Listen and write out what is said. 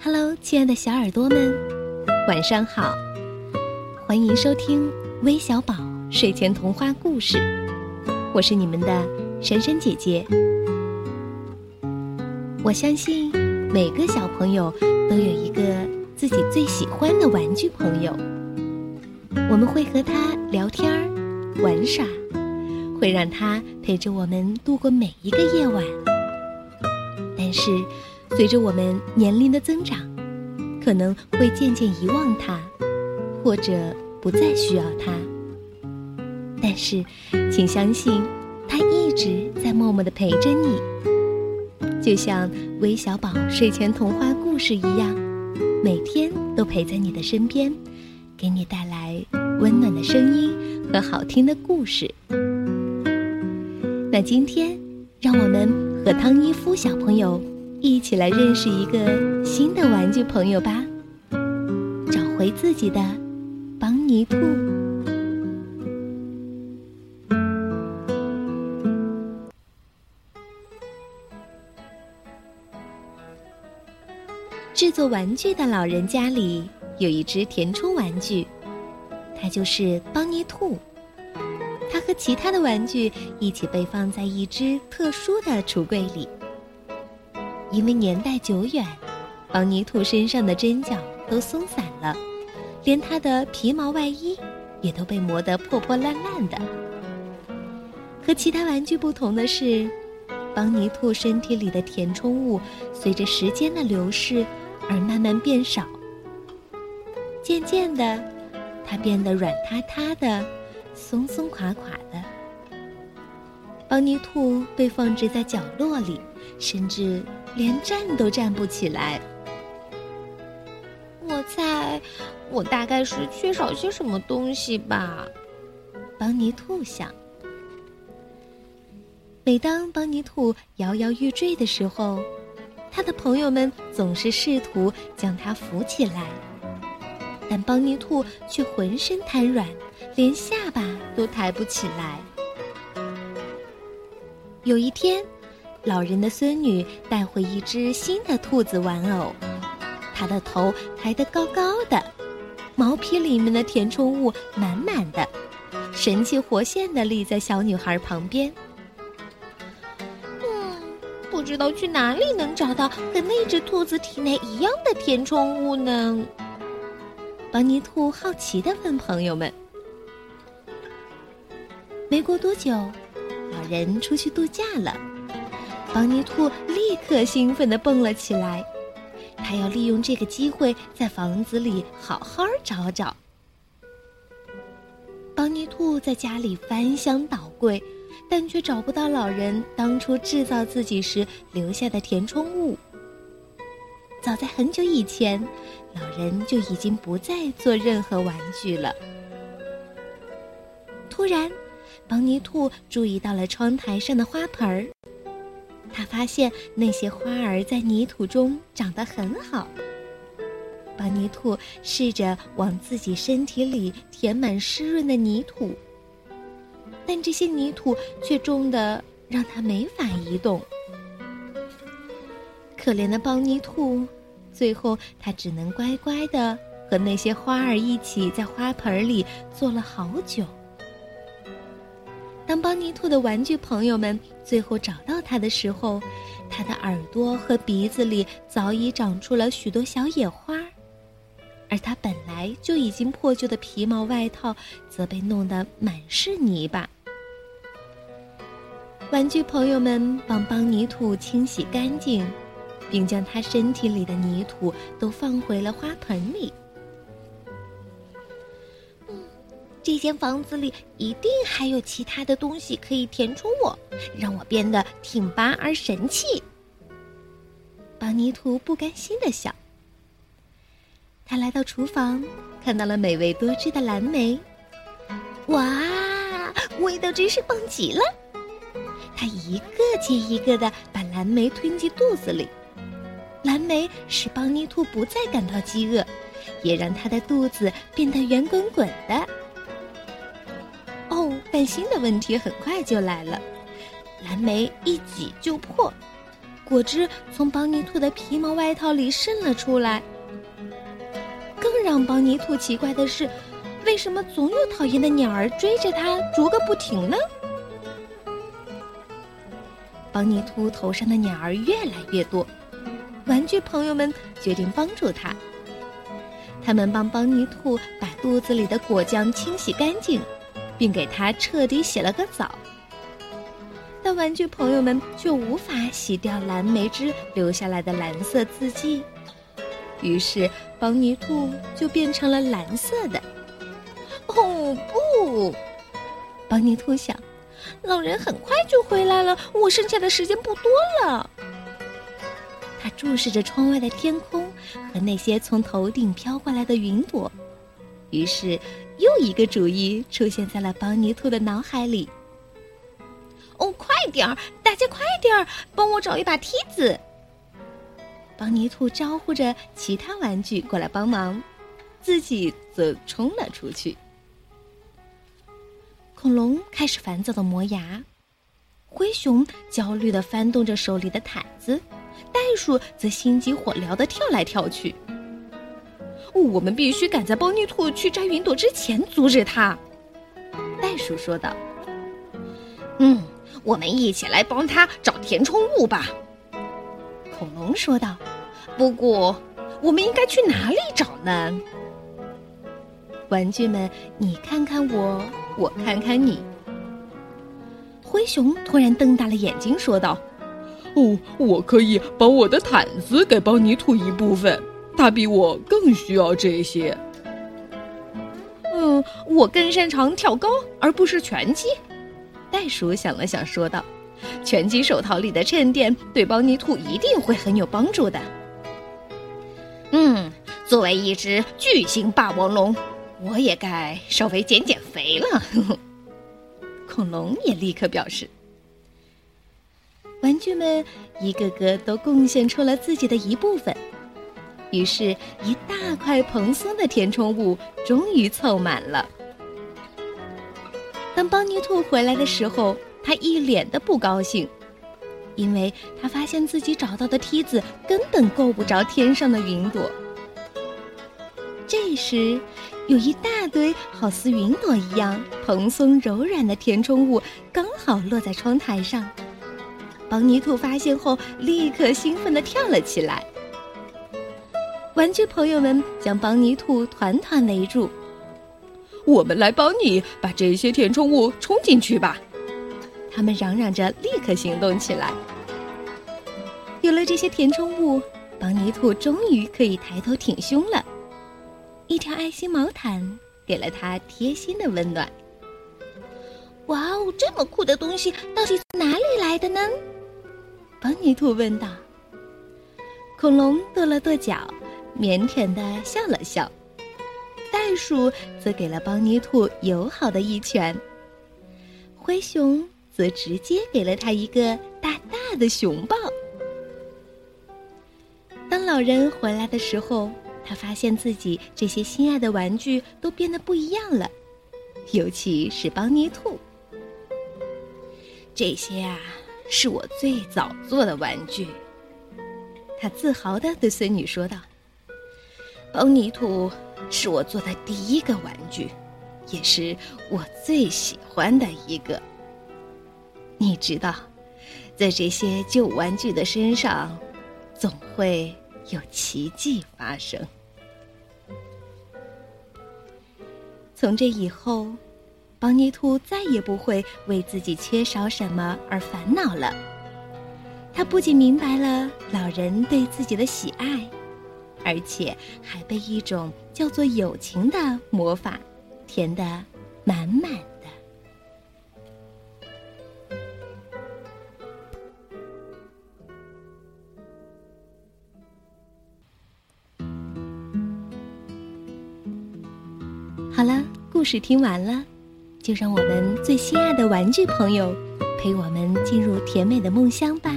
Hello，亲爱的小耳朵们，晚上好！欢迎收听微小宝睡前童话故事，我是你们的珊珊姐姐。我相信每个小朋友都有一个自己最喜欢的玩具朋友，我们会和他聊天儿、玩耍，会让他陪着我们度过每一个夜晚。但是，随着我们年龄的增长，可能会渐渐遗忘它，或者不再需要它。但是，请相信，它一直在默默的陪着你，就像微小宝睡前童话故事一样，每天都陪在你的身边，给你带来温暖的声音和好听的故事。那今天，让我们和汤一夫小朋友。一起来认识一个新的玩具朋友吧！找回自己的邦尼兔。制作玩具的老人家里有一只填充玩具，它就是邦尼兔。它和其他的玩具一起被放在一只特殊的橱柜里。因为年代久远，邦尼兔身上的针脚都松散了，连它的皮毛外衣也都被磨得破破烂烂的。和其他玩具不同的是，邦尼兔身体里的填充物随着时间的流逝而慢慢变少。渐渐的，它变得软塌塌的、松松垮垮的。邦尼兔被放置在角落里，甚至。连站都站不起来。我猜，我大概是缺少些什么东西吧。邦尼兔想。每当邦尼兔摇摇欲坠的时候，他的朋友们总是试图将他扶起来，但邦尼兔却浑身瘫软，连下巴都抬不起来。有一天。老人的孙女带回一只新的兔子玩偶，它的头抬得高高的，毛皮里面的填充物满满的，神气活现的立在小女孩旁边。嗯，不知道去哪里能找到跟那只兔子体内一样的填充物呢？邦尼兔好奇的问朋友们。没过多久，老人出去度假了。邦尼兔立刻兴奋地蹦了起来，他要利用这个机会在房子里好好找找。邦尼兔在家里翻箱倒柜，但却找不到老人当初制造自己时留下的填充物。早在很久以前，老人就已经不再做任何玩具了。突然，邦尼兔注意到了窗台上的花盆儿。他发现那些花儿在泥土中长得很好。邦尼兔试着往自己身体里填满湿润的泥土，但这些泥土却重的让他没法移动。可怜的邦尼兔，最后他只能乖乖的和那些花儿一起在花盆里坐了好久。当邦尼兔的玩具朋友们最后找到它的时候，它的耳朵和鼻子里早已长出了许多小野花，而它本来就已经破旧的皮毛外套则被弄得满是泥巴。玩具朋友们帮邦尼兔清洗干净，并将它身体里的泥土都放回了花盆里。这间房子里一定还有其他的东西可以填充我，让我变得挺拔而神气。邦尼图不甘心的想。他来到厨房，看到了美味多汁的蓝莓，哇，味道真是棒极了！他一个接一个的把蓝莓吞进肚子里，蓝莓使邦尼兔不再感到饥饿，也让他的肚子变得圆滚滚的。但新的问题很快就来了，蓝莓一挤就破，果汁从邦尼兔的皮毛外套里渗了出来。更让邦尼兔奇怪的是，为什么总有讨厌的鸟儿追着它啄个不停呢？邦尼兔头上的鸟儿越来越多，玩具朋友们决定帮助他。他们帮邦尼兔把肚子里的果酱清洗干净，并给它彻底洗了个澡。但玩具朋友们却无法洗掉蓝莓汁留下来的蓝色字迹，于是邦尼兔就变成了蓝色的。哦不！邦尼兔想，老人很快就回来了，我剩下的时间不多了。他注视着窗外的天空和那些从头顶飘过来的云朵，于是又一个主意出现在了邦尼兔的脑海里。哦，快点儿，大家快点儿，帮我找一把梯子！邦尼兔招呼着其他玩具过来帮忙，自己则冲了出去。恐龙开始烦躁的磨牙，灰熊焦虑的翻动着手里的毯子。袋鼠则心急火燎的跳来跳去。我们必须赶在邦尼兔去摘云朵之前阻止他，袋鼠说道。嗯，我们一起来帮他找填充物吧，恐龙说道。不过，我们应该去哪里找呢？玩具们，你看看我，我看看你。灰熊突然瞪大了眼睛说道。哦，我可以把我的毯子给邦尼兔一部分，他比我更需要这些。嗯，我更擅长跳高，而不是拳击。袋鼠想了想，说道：“拳击手套里的衬垫对邦尼兔一定会很有帮助的。”嗯，作为一只巨型霸王龙，我也该稍微减减肥了。恐龙也立刻表示。玩具们一个个都贡献出了自己的一部分，于是，一大块蓬松的填充物终于凑满了。当邦尼兔回来的时候，他一脸的不高兴，因为他发现自己找到的梯子根本够不着天上的云朵。这时，有一大堆好似云朵一样蓬松柔软的填充物刚好落在窗台上。邦尼兔发现后，立刻兴奋地跳了起来。玩具朋友们将邦尼兔团团围住，我们来帮你把这些填充物冲进去吧！他们嚷嚷着，立刻行动起来。有了这些填充物，邦尼兔终于可以抬头挺胸了。一条爱心毛毯给了他贴心的温暖。哇哦，这么酷的东西到底哪里来的呢？邦尼兔问道。恐龙跺了跺脚，腼腆的笑了笑。袋鼠则给了邦尼兔友好的一拳。灰熊则直接给了他一个大大的熊抱。当老人回来的时候，他发现自己这些心爱的玩具都变得不一样了，尤其是邦尼兔。这些啊。是我最早做的玩具，他自豪的对孙女说道：“邦尼兔是我做的第一个玩具，也是我最喜欢的一个。你知道，在这些旧玩具的身上，总会有奇迹发生。从这以后。”邦尼兔再也不会为自己缺少什么而烦恼了。他不仅明白了老人对自己的喜爱，而且还被一种叫做友情的魔法填得满满的。好了，故事听完了。就让我们最心爱的玩具朋友陪我们进入甜美的梦乡吧，